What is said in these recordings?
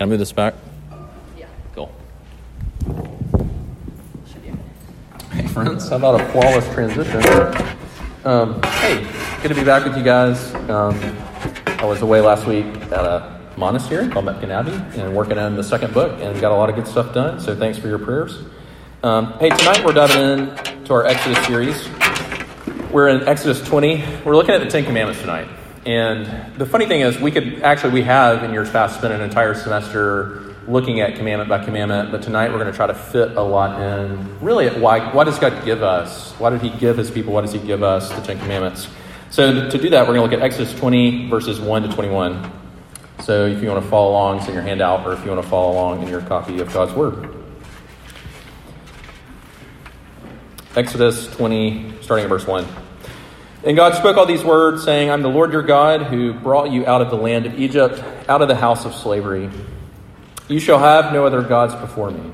Can I move this back? Yeah. Cool. Hey, friends. How about a flawless transition? Um, hey, good to be back with you guys. Um, I was away last week at a monastery called Mepkin Abbey and working on the second book and got a lot of good stuff done. So thanks for your prayers. Um, hey, tonight we're diving into our Exodus series. We're in Exodus 20. We're looking at the Ten Commandments tonight. And the funny thing is, we could actually, we have in years past spent an entire semester looking at commandment by commandment, but tonight we're going to try to fit a lot in. Really, why, why does God give us? Why did He give His people? Why does He give us the Ten Commandments? So, to do that, we're going to look at Exodus 20, verses 1 to 21. So, if you want to follow along, in your handout, or if you want to follow along in your copy of God's Word. Exodus 20, starting at verse 1. And God spoke all these words, saying, I'm the Lord your God who brought you out of the land of Egypt, out of the house of slavery. You shall have no other gods before me.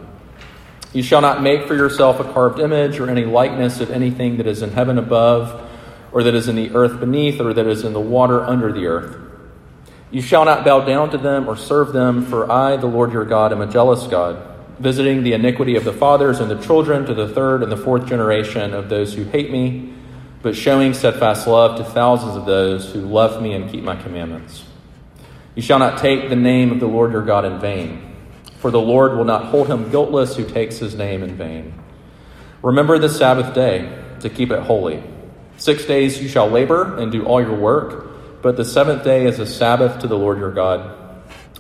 You shall not make for yourself a carved image or any likeness of anything that is in heaven above, or that is in the earth beneath, or that is in the water under the earth. You shall not bow down to them or serve them, for I, the Lord your God, am a jealous God, visiting the iniquity of the fathers and the children to the third and the fourth generation of those who hate me but showing steadfast love to thousands of those who love me and keep my commandments. You shall not take the name of the Lord your God in vain, for the Lord will not hold him guiltless who takes his name in vain. Remember the Sabbath day to keep it holy. Six days you shall labor and do all your work, but the seventh day is a Sabbath to the Lord your God.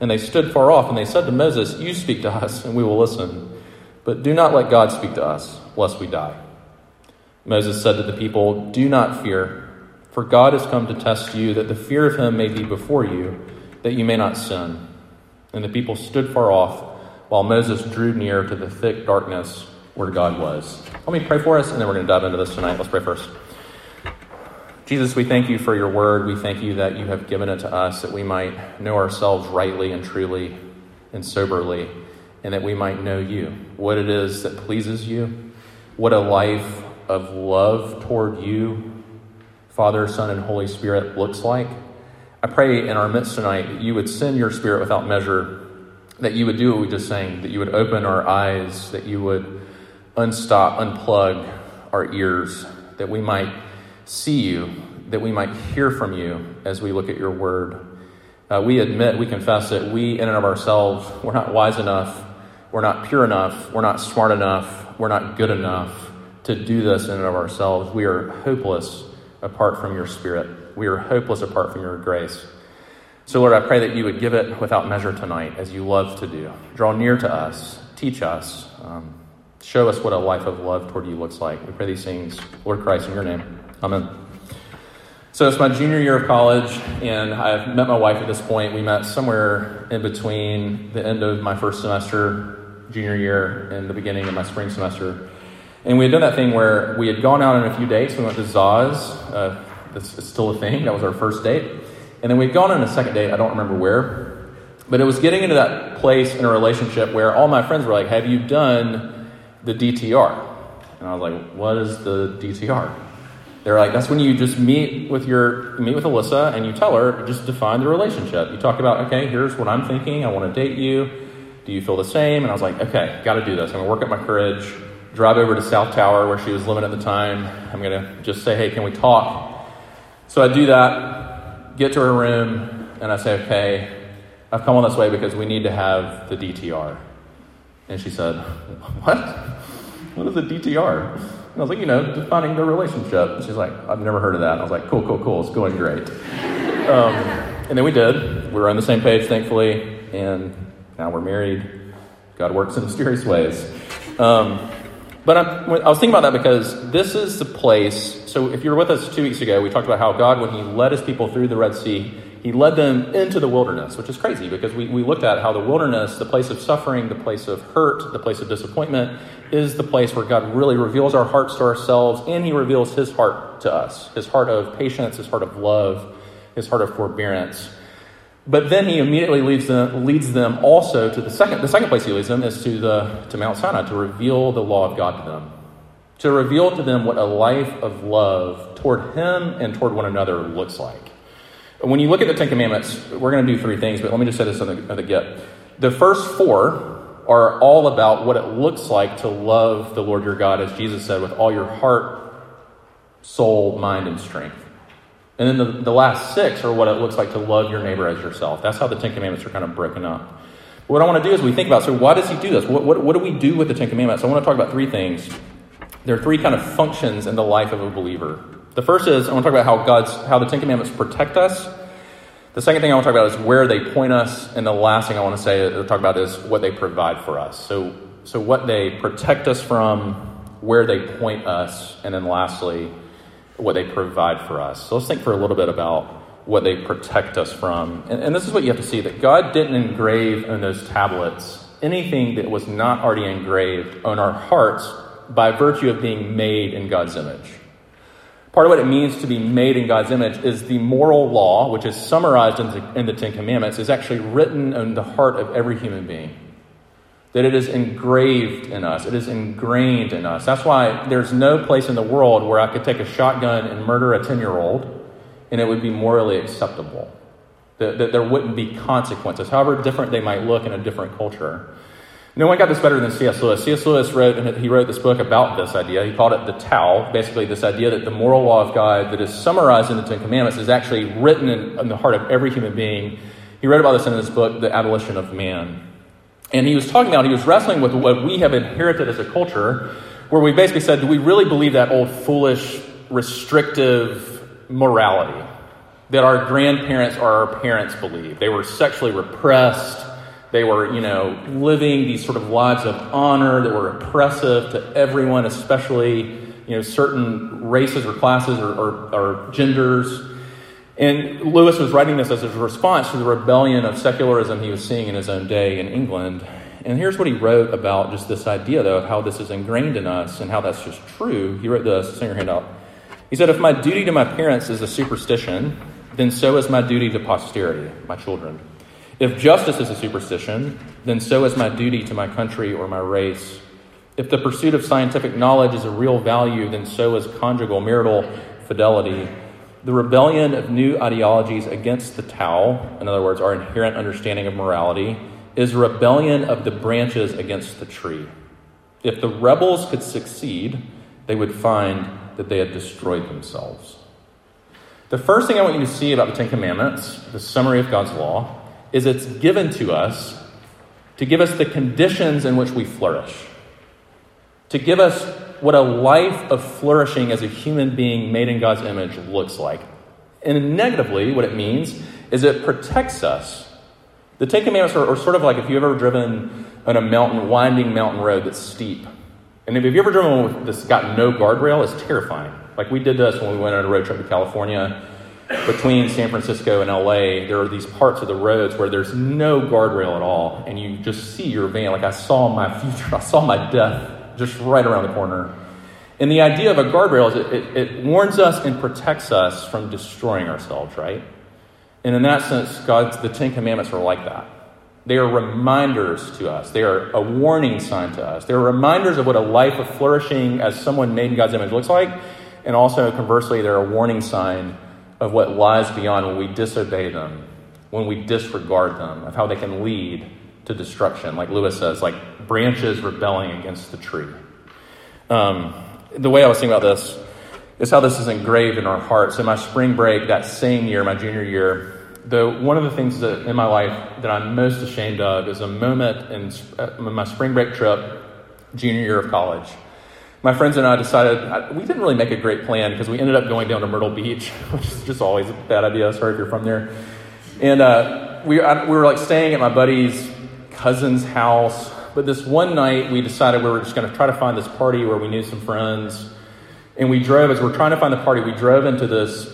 And they stood far off, and they said to Moses, You speak to us, and we will listen. But do not let God speak to us, lest we die. Moses said to the people, Do not fear, for God has come to test you, that the fear of him may be before you, that you may not sin. And the people stood far off, while Moses drew near to the thick darkness where God was. Let me pray for us, and then we're going to dive into this tonight. Let's pray first. Jesus, we thank you for your word. We thank you that you have given it to us that we might know ourselves rightly and truly and soberly, and that we might know you, what it is that pleases you, what a life of love toward you, Father, Son, and Holy Spirit looks like. I pray in our midst tonight that you would send your Spirit without measure, that you would do what we just sang, that you would open our eyes, that you would unstop, unplug our ears, that we might see you, that we might hear from you as we look at your word. Uh, we admit, we confess that we, in and of ourselves, we're not wise enough, we're not pure enough, we're not smart enough, we're not good enough to do this in and of ourselves. We are hopeless apart from your spirit. We are hopeless apart from your grace. So, Lord, I pray that you would give it without measure tonight, as you love to do. Draw near to us, teach us, um, show us what a life of love toward you looks like. We pray these things, Lord Christ, in your name. Amen. So it's my junior year of college, and I've met my wife at this point. We met somewhere in between the end of my first semester, junior year, and the beginning of my spring semester. And we had done that thing where we had gone out on a few dates. We went to Zaz. Uh, it's still a thing. That was our first date. And then we'd gone on a second date. I don't remember where. But it was getting into that place in a relationship where all my friends were like, Have you done the DTR? And I was like, What is the DTR? They're like, that's when you just meet with your meet with Alyssa and you tell her, just define the relationship. You talk about, okay, here's what I'm thinking. I want to date you. Do you feel the same? And I was like, okay, got to do this. I'm gonna work up my courage. Drive over to South Tower where she was living at the time. I'm gonna just say, hey, can we talk? So I do that. get to her room, and I say, okay, I've come on this way because we need to have the DTR. And she said, What? What is a DTR? And I was like, You know, defining the relationship. And she's like, I've never heard of that. And I was like, Cool, cool, cool. It's going great. Um, and then we did. We were on the same page, thankfully. And now we're married. God works in mysterious ways. Um, but I'm, i was thinking about that because this is the place. So, if you were with us two weeks ago, we talked about how God, when He led His people through the Red Sea, he led them into the wilderness, which is crazy because we, we looked at how the wilderness, the place of suffering, the place of hurt, the place of disappointment, is the place where God really reveals our hearts to ourselves and He reveals His heart to us his heart of patience, His heart of love, His heart of forbearance. But then He immediately leads them, leads them also to the second, the second place He leads them is to, the, to Mount Sinai to reveal the law of God to them. To reveal to them what a life of love toward Him and toward one another looks like. When you look at the Ten Commandments, we're going to do three things, but let me just say this on the, the get. The first four are all about what it looks like to love the Lord your God, as Jesus said, with all your heart, soul, mind, and strength. And then the, the last six are what it looks like to love your neighbor as yourself. That's how the Ten Commandments are kind of broken up. What I want to do is we think about so why does he do this? What, what, what do we do with the Ten Commandments? I want to talk about three things. There are three kind of functions in the life of a believer. The first is I want to talk about how God's how the Ten Commandments protect us. The second thing I want to talk about is where they point us, and the last thing I want to say to uh, talk about is what they provide for us. So, so what they protect us from, where they point us, and then lastly, what they provide for us. So let's think for a little bit about what they protect us from. And, and this is what you have to see that God didn't engrave on those tablets anything that was not already engraved on our hearts by virtue of being made in God's image. Part of what it means to be made in God's image is the moral law, which is summarized in the, in the Ten Commandments, is actually written in the heart of every human being. That it is engraved in us, it is ingrained in us. That's why there's no place in the world where I could take a shotgun and murder a 10 year old and it would be morally acceptable. That, that there wouldn't be consequences, however different they might look in a different culture. No one got this better than C.S. Lewis. C.S. Lewis wrote, and he wrote this book about this idea. He called it the Tao, basically this idea that the moral law of God that is summarized in the Ten Commandments is actually written in, in the heart of every human being. He wrote about this in his book, The Abolition of Man. And he was talking about, he was wrestling with what we have inherited as a culture, where we basically said, do we really believe that old foolish, restrictive morality that our grandparents or our parents believed? They were sexually repressed they were, you know, living these sort of lives of honor that were oppressive to everyone, especially, you know, certain races or classes or, or, or genders. And Lewis was writing this as a response to the rebellion of secularism he was seeing in his own day in England. And here's what he wrote about just this idea, though, of how this is ingrained in us and how that's just true. He wrote this, hand out. He said, If my duty to my parents is a superstition, then so is my duty to posterity, my children. If justice is a superstition, then so is my duty to my country or my race. If the pursuit of scientific knowledge is a real value, then so is conjugal marital fidelity. The rebellion of new ideologies against the Tao, in other words, our inherent understanding of morality, is rebellion of the branches against the tree. If the rebels could succeed, they would find that they had destroyed themselves. The first thing I want you to see about the Ten Commandments, the summary of God's law, is it's given to us to give us the conditions in which we flourish, to give us what a life of flourishing as a human being made in God's image looks like. And negatively, what it means is it protects us. The Ten Commandments are, are sort of like if you've ever driven on a mountain, winding mountain road that's steep. And if you've ever driven one that's got no guardrail, it's terrifying. Like we did this when we went on a road trip to California between San Francisco and LA, there are these parts of the roads where there's no guardrail at all, and you just see your van. Like I saw my future, I saw my death just right around the corner. And the idea of a guardrail is it, it, it warns us and protects us from destroying ourselves, right? And in that sense, God's the Ten Commandments are like that. They are reminders to us. They are a warning sign to us. They are reminders of what a life of flourishing as someone made in God's image looks like. And also, conversely, they're a warning sign of what lies beyond when we disobey them, when we disregard them, of how they can lead to destruction. Like Lewis says, like branches rebelling against the tree. Um, the way I was thinking about this is how this is engraved in our hearts. In my spring break that same year, my junior year, the one of the things that in my life that I'm most ashamed of is a moment in, uh, my spring break trip, junior year of college. My friends and I decided we didn't really make a great plan because we ended up going down to Myrtle Beach, which is just always a bad idea. Sorry if you're from there. And uh, we, I, we were like staying at my buddy's cousin's house. But this one night, we decided we were just going to try to find this party where we knew some friends. And we drove, as we we're trying to find the party, we drove into this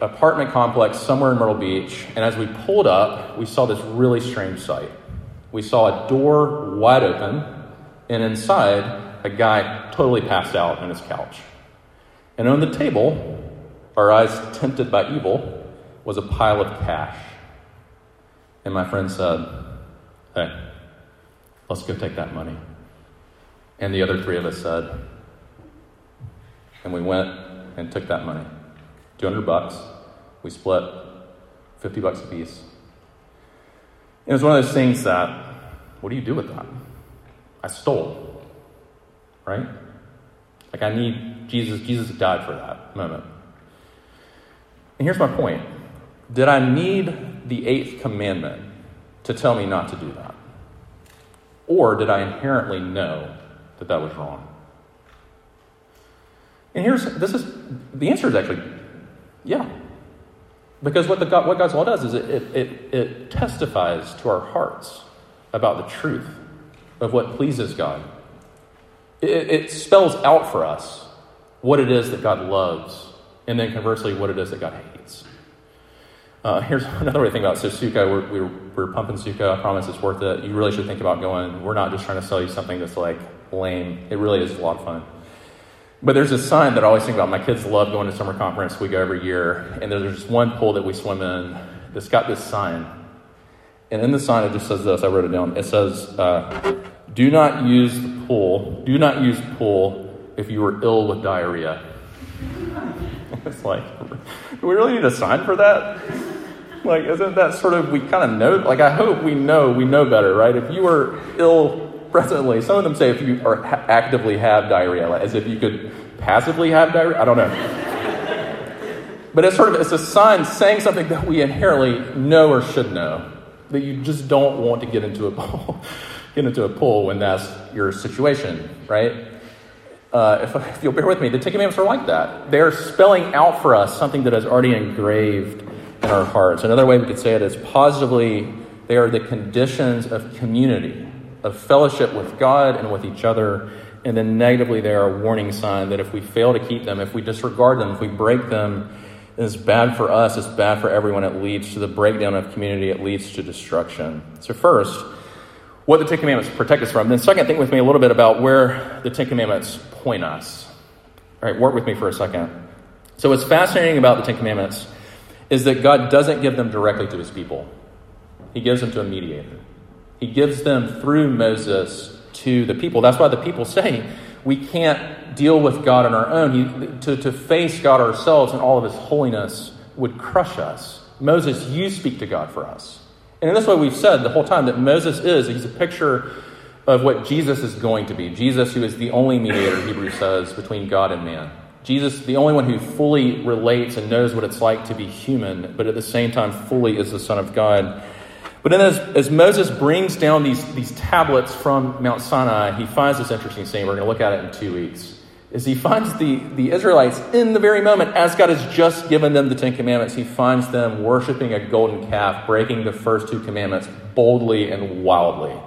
apartment complex somewhere in Myrtle Beach. And as we pulled up, we saw this really strange sight. We saw a door wide open, and inside, a guy totally passed out on his couch. And on the table, our eyes tempted by evil, was a pile of cash. And my friend said, Hey, let's go take that money. And the other three of us said, and we went and took that money 200 bucks. We split 50 bucks a piece. And it was one of those things that, what do you do with that? I stole, right? Like, I need Jesus. Jesus died for that moment. And here's my point Did I need the eighth commandment to tell me not to do that? Or did I inherently know that that was wrong? And here's this is the answer is actually yeah. Because what, the God, what God's law does is it, it, it, it testifies to our hearts about the truth of what pleases God. It, it spells out for us what it is that God loves, and then conversely, what it is that God hates. Uh, here's another way to think about it. So, SuCo, we're, we're, we're, pumping SuCo. I promise it's worth it. You really should think about going. We're not just trying to sell you something that's like lame. It really is a lot of fun. But there's a sign that I always think about. My kids love going to summer conference. We go every year. And there's this one pool that we swim in that's got this sign. And in the sign, it just says this. I wrote it down. It says, uh, Do not use the pool. Do not use pool if you are ill with diarrhea. it's like, do we really need a sign for that? Like, isn't that sort of, we kind of know, like, I hope we know, we know better, right? If you are ill presently, some of them say if you are ha- actively have diarrhea, like, as if you could passively have diarrhea. I don't know. but it's sort of, it's a sign saying something that we inherently know or should know, that you just don't want to get into a pool, get into a pool when that's your situation, right? Uh, if, if, you'll bear with me, the Commandments are like that. They're spelling out for us something that is already engraved in our hearts. Another way we could say it is positively, they are the conditions of community, of fellowship with God and with each other. And then negatively, they are a warning sign that if we fail to keep them, if we disregard them, if we break them, it's bad for us, it's bad for everyone. It leads to the breakdown of community, it leads to destruction. So, first, what the Ten Commandments protect us from. Then, second, think with me a little bit about where the Ten Commandments point us. All right, work with me for a second. So, what's fascinating about the Ten Commandments is that God doesn't give them directly to his people, he gives them to a mediator. He gives them through Moses to the people. That's why the people say we can't deal with God on our own. He, to, to face God ourselves and all of his holiness would crush us. Moses, you speak to God for us. And in this way, we've said the whole time that Moses is, he's a picture of what Jesus is going to be. Jesus, who is the only mediator, Hebrews says, between God and man. Jesus, the only one who fully relates and knows what it's like to be human, but at the same time fully is the Son of God. But then as, as Moses brings down these, these tablets from Mount Sinai, he finds this interesting scene. We're going to look at it in two weeks. Is he finds the, the Israelites in the very moment, as God has just given them the Ten Commandments, he finds them worshiping a golden calf, breaking the first two commandments boldly and wildly.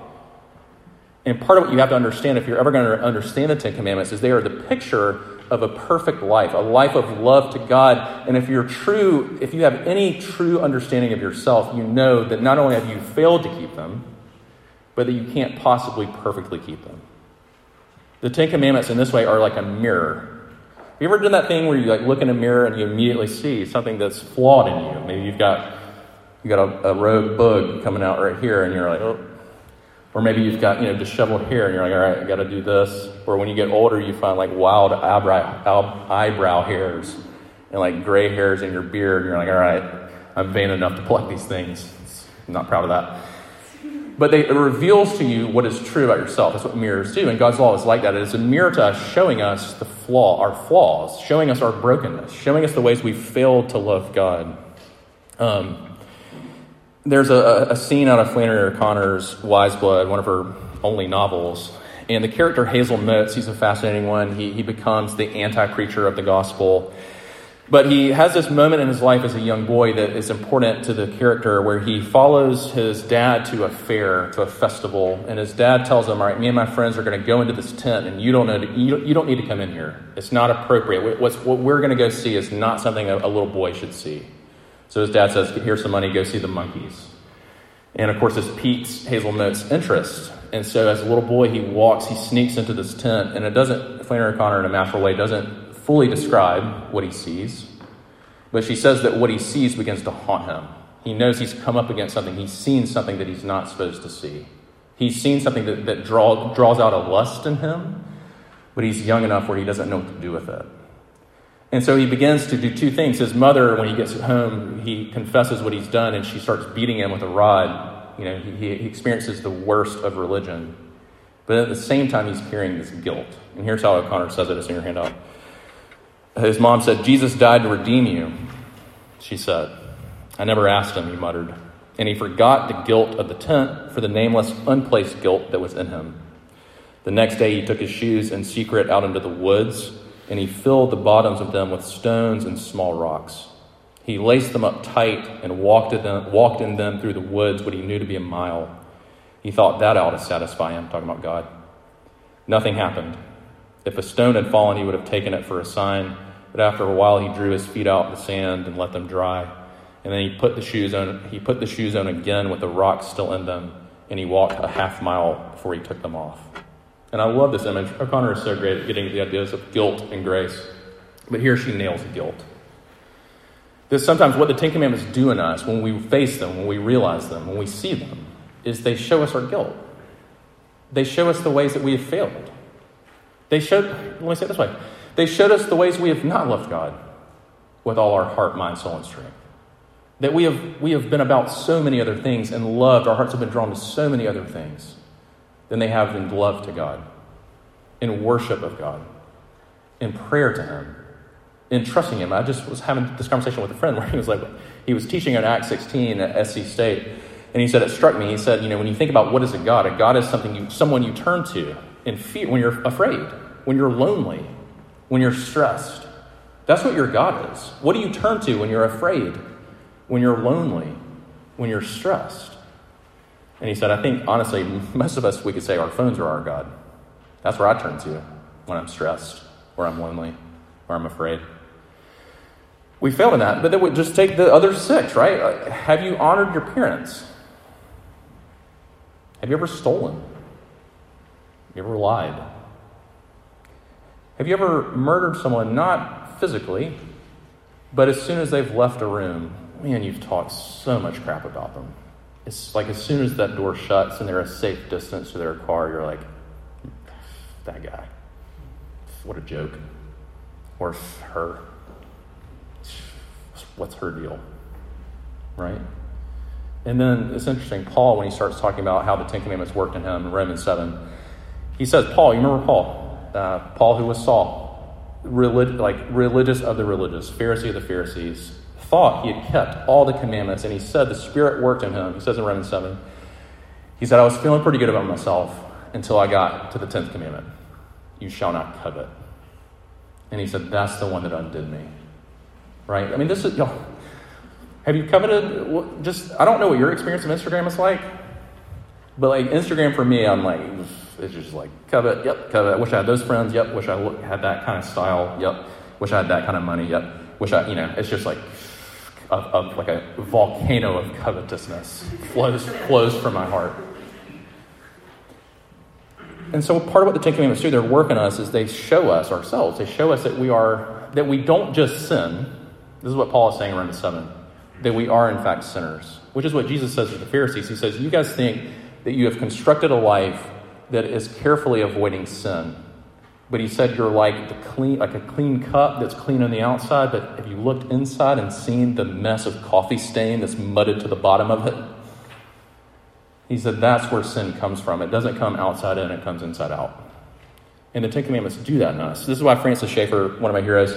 And part of what you have to understand, if you're ever going to understand the Ten Commandments, is they are the picture of a perfect life, a life of love to God. And if you're true, if you have any true understanding of yourself, you know that not only have you failed to keep them, but that you can't possibly perfectly keep them. The Ten Commandments in this way are like a mirror. Have you ever done that thing where you like look in a mirror and you immediately see something that's flawed in you? Maybe you've got you got a, a rogue bug coming out right here, and you're like, oh, or maybe you've got, you know, disheveled hair and you're like, all right, I got to do this. Or when you get older, you find like wild eyebrow, eyebrow hairs and like gray hairs in your beard. And you're like, all right, I'm vain enough to pluck these things. I'm not proud of that. But they, it reveals to you what is true about yourself. That's what mirrors do. And God's law is like that. It is a mirror to us, showing us the flaw, our flaws, showing us our brokenness, showing us the ways we failed to love God. Um, there's a, a, scene out of Flannery O'Connor's Wise Blood, one of her only novels. And the character Hazel Motes, he's a fascinating one. He, he becomes the anti preacher of the gospel. But he has this moment in his life as a young boy that is important to the character where he follows his dad to a fair, to a festival, and his dad tells him, All right, me and my friends are going to go into this tent, and you don't, know you, don't need to come in here. It's not appropriate. What's, what we're going to go see is not something a, a little boy should see. So his dad says, Here's some money, go see the monkeys. And of course, this piques Hazel Motes' interest. And so as a little boy, he walks, he sneaks into this tent, and it doesn't, Flannery O'Connor in a masterful way doesn't fully describe what he sees, but she says that what he sees begins to haunt him. He knows he's come up against something. He's seen something that he's not supposed to see. He's seen something that, that draw, draws out a lust in him, but he's young enough where he doesn't know what to do with it. And so he begins to do two things. His mother, when he gets home, he confesses what he's done and she starts beating him with a rod. You know, he, he experiences the worst of religion. But at the same time, he's carrying this guilt. And here's how O'Connor says it. It's in your handout. His mom said, Jesus died to redeem you, she said. I never asked him, he muttered. And he forgot the guilt of the tent for the nameless, unplaced guilt that was in him. The next day, he took his shoes in secret out into the woods, and he filled the bottoms of them with stones and small rocks. He laced them up tight and walked in them, walked in them through the woods, what he knew to be a mile. He thought that ought to satisfy him, talking about God. Nothing happened. If a stone had fallen, he would have taken it for a sign. But after a while, he drew his feet out in the sand and let them dry. And then he put the shoes on. He put the shoes on again with the rocks still in them, and he walked a half mile before he took them off. And I love this image. O'Connor is so great at getting the ideas of guilt and grace, but here she nails guilt. This sometimes what the Ten Commandments do in us when we face them, when we realize them, when we see them, is they show us our guilt. They show us the ways that we have failed. They showed, let me say it this way they showed us the ways we have not loved God with all our heart, mind, soul, and strength. That we have, we have been about so many other things and loved, our hearts have been drawn to so many other things than they have in love to God, in worship of God, in prayer to Him, in trusting Him. I just was having this conversation with a friend where he was like, he was teaching on Acts 16 at SC State, and he said, it struck me. He said, you know, when you think about what is a God, a God is something you, someone you turn to in fear, when you're afraid, when you're lonely, when you're stressed. That's what your God is. What do you turn to when you're afraid, when you're lonely, when you're stressed? And he said, I think, honestly, most of us, we could say our phones are our God. That's where I turn to when I'm stressed, or I'm lonely, or I'm afraid. We failed in that, but then we just take the other six, right? Uh, have you honored your parents? Have you ever stolen? Have you ever lied? Have you ever murdered someone, not physically, but as soon as they've left a room, man, you've talked so much crap about them. It's like as soon as that door shuts and they're a safe distance to their car, you're like, that guy. What a joke. Or her. What's her deal? Right? And then it's interesting, Paul, when he starts talking about how the Ten Commandments worked in him in Romans 7, he says, Paul, you remember Paul? Uh, Paul, who was Saul, relig- like religious of the religious, Pharisee of the Pharisees, thought he had kept all the commandments, and he said the Spirit worked in him. He says in Romans 7, he said, I was feeling pretty good about myself until I got to the 10th commandment You shall not covet. And he said, That's the one that undid me. Right? I mean, this is, know, have you coveted? Just, I don't know what your experience of Instagram is like, but like Instagram for me, I'm like, it's just like covet, yep, covet. Wish I had those friends, yep. Wish I had that kind of style, yep. Wish I had that kind of money, yep. Wish I, you know, it's just like a, like a volcano of covetousness flows flows from my heart. And so part of what the Ten Commandments do, they're working on us is they show us ourselves. They show us that we are that we don't just sin. This is what Paul is saying around the seven. That we are in fact sinners, which is what Jesus says to the Pharisees. He says, "You guys think that you have constructed a life that is carefully avoiding sin. But he said you're like the clean, like a clean cup that's clean on the outside, but have you looked inside and seen the mess of coffee stain that's mudded to the bottom of it? He said that's where sin comes from. It doesn't come outside in, it comes inside out. And the Ten Commandments do that in us. This is why Francis Schaeffer, one of my heroes,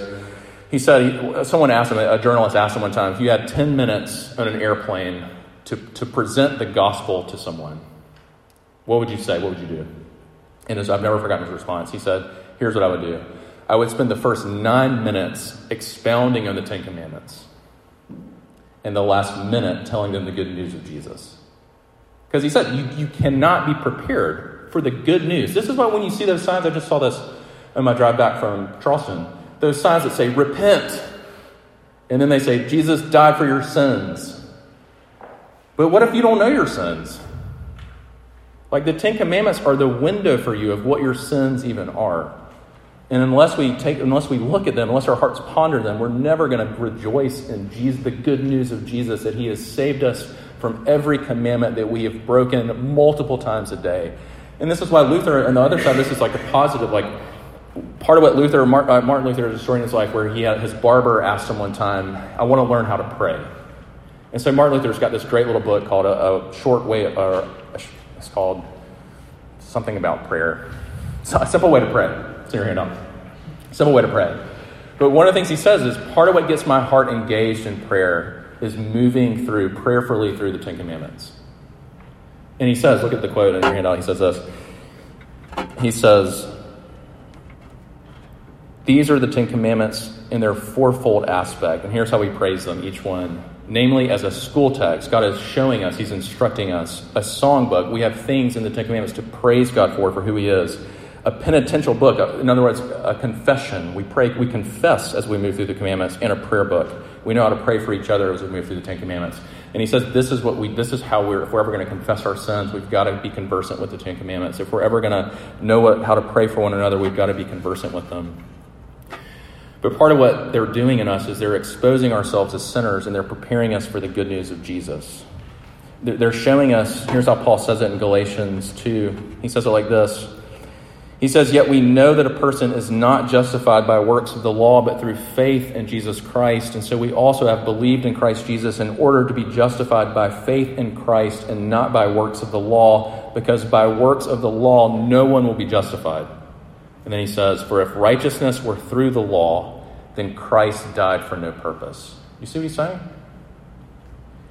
he said, someone asked him, a journalist asked him one time, if you had 10 minutes on an airplane to, to present the gospel to someone, what would you say? What would you do? And I've never forgotten his response, he said, Here's what I would do I would spend the first nine minutes expounding on the Ten Commandments, and the last minute telling them the good news of Jesus. Because he said, you, you cannot be prepared for the good news. This is why when you see those signs, I just saw this on my drive back from Charleston, those signs that say, Repent. And then they say, Jesus died for your sins. But what if you don't know your sins? Like the Ten Commandments are the window for you of what your sins even are. And unless we take, unless we look at them, unless our hearts ponder them, we're never going to rejoice in Jesus, the good news of Jesus that He has saved us from every commandment that we have broken multiple times a day. And this is why Luther, on the other side, this is like a positive, like part of what Luther, uh, Martin Luther is story in his life where he had, his barber asked him one time, I want to learn how to pray. And so Martin Luther's got this great little book called A, a Short Way, or it's called something about prayer. It's a simple way to pray. Your handout. Simple way to pray. But one of the things he says is part of what gets my heart engaged in prayer is moving through prayerfully through the Ten Commandments. And he says, look at the quote in your handout. He says this. He says, These are the Ten Commandments in their fourfold aspect. And here's how we praise them, each one. Namely, as a school text, God is showing us, He's instructing us. A songbook, we have things in the Ten Commandments to praise God for, for who He is a penitential book. In other words, a confession. We pray, we confess as we move through the commandments in a prayer book. We know how to pray for each other as we move through the Ten Commandments. And he says this is what we this is how we're if we're ever going to confess our sins, we've got to be conversant with the Ten Commandments. If we're ever going to know what, how to pray for one another, we've got to be conversant with them. But part of what they're doing in us is they're exposing ourselves as sinners and they're preparing us for the good news of Jesus. They're showing us, here's how Paul says it in Galatians 2. He says it like this he says, Yet we know that a person is not justified by works of the law, but through faith in Jesus Christ. And so we also have believed in Christ Jesus in order to be justified by faith in Christ and not by works of the law, because by works of the law no one will be justified. And then he says, For if righteousness were through the law, then Christ died for no purpose. You see what he's saying?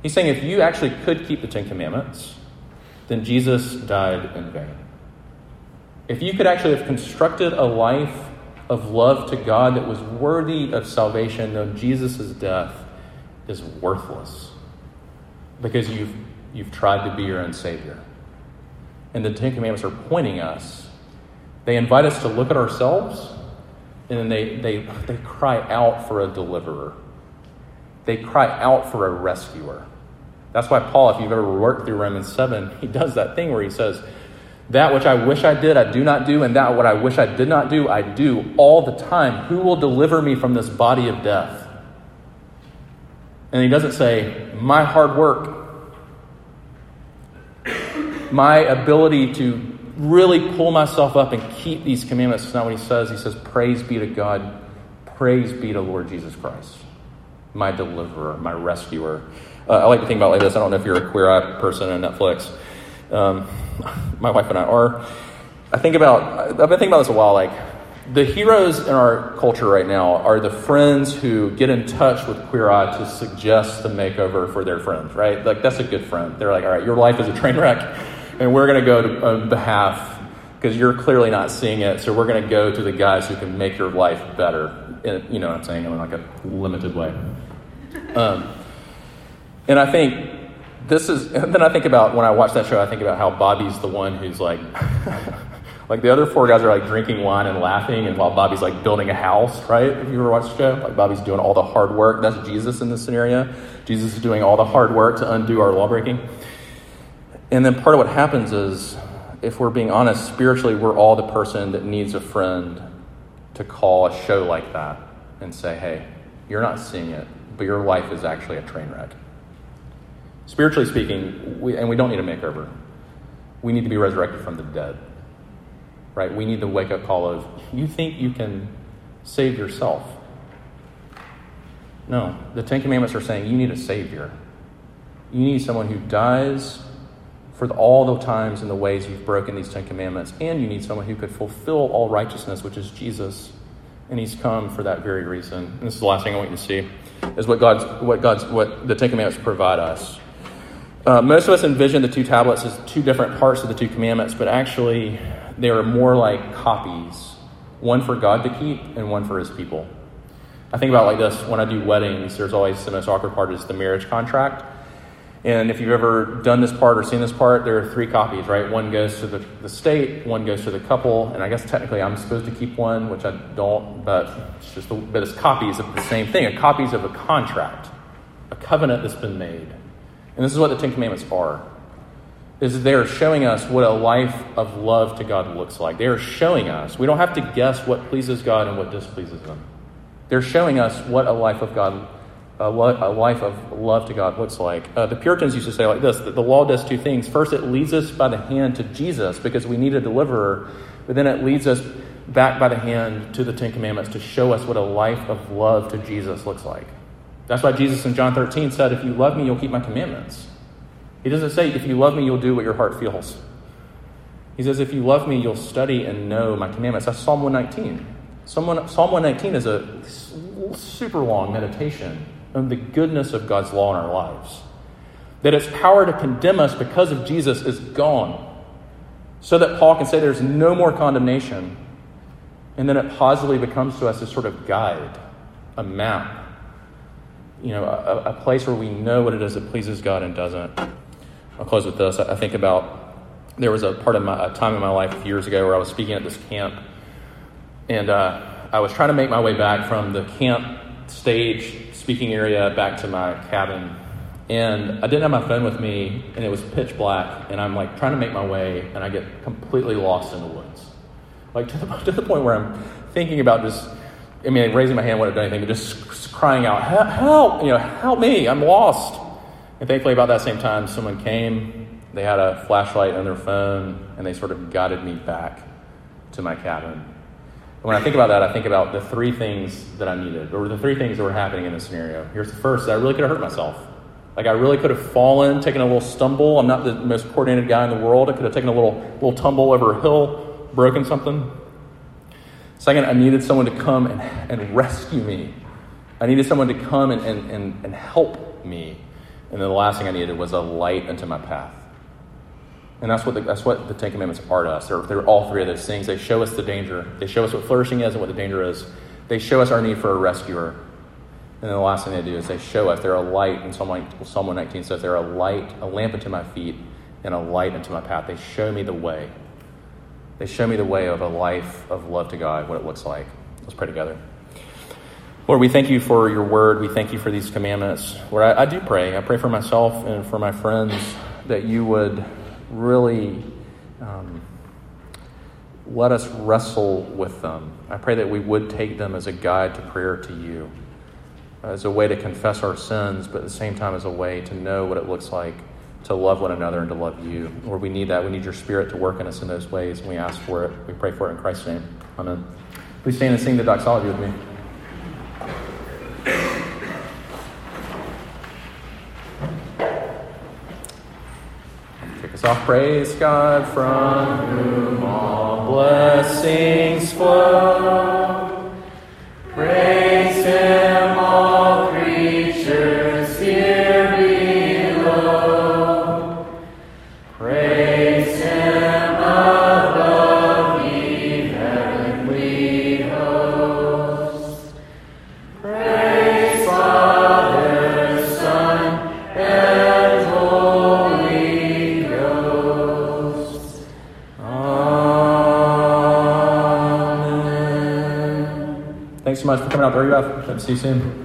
He's saying if you actually could keep the Ten Commandments, then Jesus died in vain. If you could actually have constructed a life of love to God that was worthy of salvation, then Jesus' death is worthless because you've, you've tried to be your own Savior. And the Ten Commandments are pointing us. They invite us to look at ourselves and then they, they, they cry out for a deliverer. They cry out for a rescuer. That's why Paul, if you've ever worked through Romans 7, he does that thing where he says, that which I wish I did, I do not do, and that what I wish I did not do, I do all the time. Who will deliver me from this body of death? And he doesn't say, my hard work, my ability to really pull myself up and keep these commandments. That's not what he says. He says, Praise be to God. Praise be to Lord Jesus Christ, my deliverer, my rescuer. Uh, I like to think about like this. I don't know if you're a queer eye person on Netflix um, my wife and I are. I think about, I've been thinking about this a while, like, the heroes in our culture right now are the friends who get in touch with Queer Eye to suggest the makeover for their friends, right? Like, that's a good friend. They're like, all right, your life is a train wreck, and we're going to go to on behalf because you're clearly not seeing it. So we're going to go to the guys who can make your life better. In, you know what I'm saying? In like a limited way. Um, and I think this is then i think about when i watch that show i think about how bobby's the one who's like like the other four guys are like drinking wine and laughing and while bobby's like building a house right if you ever watched the show like bobby's doing all the hard work that's jesus in this scenario jesus is doing all the hard work to undo our law breaking and then part of what happens is if we're being honest spiritually we're all the person that needs a friend to call a show like that and say hey you're not seeing it but your life is actually a train wreck Spiritually speaking, we, and we don't need a makeover, we need to be resurrected from the dead. Right? We need the wake up call of, you think you can save yourself. No, the Ten Commandments are saying you need a Savior. You need someone who dies for all the times and the ways you've broken these Ten Commandments. And you need someone who could fulfill all righteousness, which is Jesus. And he's come for that very reason. And this is the last thing I want you to see is what God's what God's what the Ten Commandments provide us. Uh, most of us envision the two tablets as two different parts of the two commandments, but actually they are more like copies one for God to keep and one for his people. I think about like this when I do weddings, there's always the most awkward part is the marriage contract. And if you've ever done this part or seen this part, there are three copies, right? One goes to the, the state, one goes to the couple, and I guess technically I'm supposed to keep one, which I don't, but it's just a, but it's copies of the same thing, a copies of a contract, a covenant that's been made. And this is what the Ten Commandments are. Is they're showing us what a life of love to God looks like. They are showing us. We don't have to guess what pleases God and what displeases Him. They're showing us what a life of God a, life of love to God looks like. Uh, the Puritans used to say like this that the law does two things. First, it leads us by the hand to Jesus because we need a deliverer, but then it leads us back by the hand to the Ten Commandments to show us what a life of love to Jesus looks like. That's why Jesus in John 13 said, If you love me, you'll keep my commandments. He doesn't say, If you love me, you'll do what your heart feels. He says, If you love me, you'll study and know my commandments. That's Psalm 119. Psalm 119 is a super long meditation and the goodness of God's law in our lives. That its power to condemn us because of Jesus is gone. So that Paul can say there's no more condemnation. And then it positively becomes to us a sort of guide, a map, you know, a, a place where we know what it is that pleases God and doesn't. I'll close with this. I think about there was a part of my time in my life years ago where I was speaking at this camp, and uh, I was trying to make my way back from the camp stage speaking area back to my cabin. And I didn't have my phone with me, and it was pitch black, and I'm like trying to make my way, and I get completely lost in the woods. Like to the, to the point where I'm thinking about just, I mean, raising my hand wouldn't have done anything, but just crying out, help, you know, help me, I'm lost. And thankfully, about that same time, someone came, they had a flashlight on their phone, and they sort of guided me back to my cabin when I think about that, I think about the three things that I needed, or the three things that were happening in this scenario. Here's the first I really could have hurt myself. Like, I really could have fallen, taken a little stumble. I'm not the most coordinated guy in the world. I could have taken a little, little tumble over a hill, broken something. Second, I needed someone to come and, and rescue me. I needed someone to come and, and, and, and help me. And then the last thing I needed was a light into my path. And that's what the, that's what the Ten Commandments are to us. They're, they're all three of those things. They show us the danger. They show us what flourishing is and what the danger is. They show us our need for a rescuer. And then the last thing they do is they show us they're a light. And Psalm 119 says they're a light, a lamp unto my feet, and a light unto my path. They show me the way. They show me the way of a life of love to God, what it looks like. Let's pray together. Lord, we thank you for your word. We thank you for these commandments. Lord, I, I do pray. I pray for myself and for my friends that you would really um, let us wrestle with them. I pray that we would take them as a guide to prayer to you, as a way to confess our sins, but at the same time as a way to know what it looks like to love one another and to love you. Lord, we need that. We need your spirit to work in us in those ways, and we ask for it. We pray for it in Christ's name. Amen. Please stand and sing the doxology with me. Soft praise God from whom all blessings flow. Praise Him, Hope to see you soon.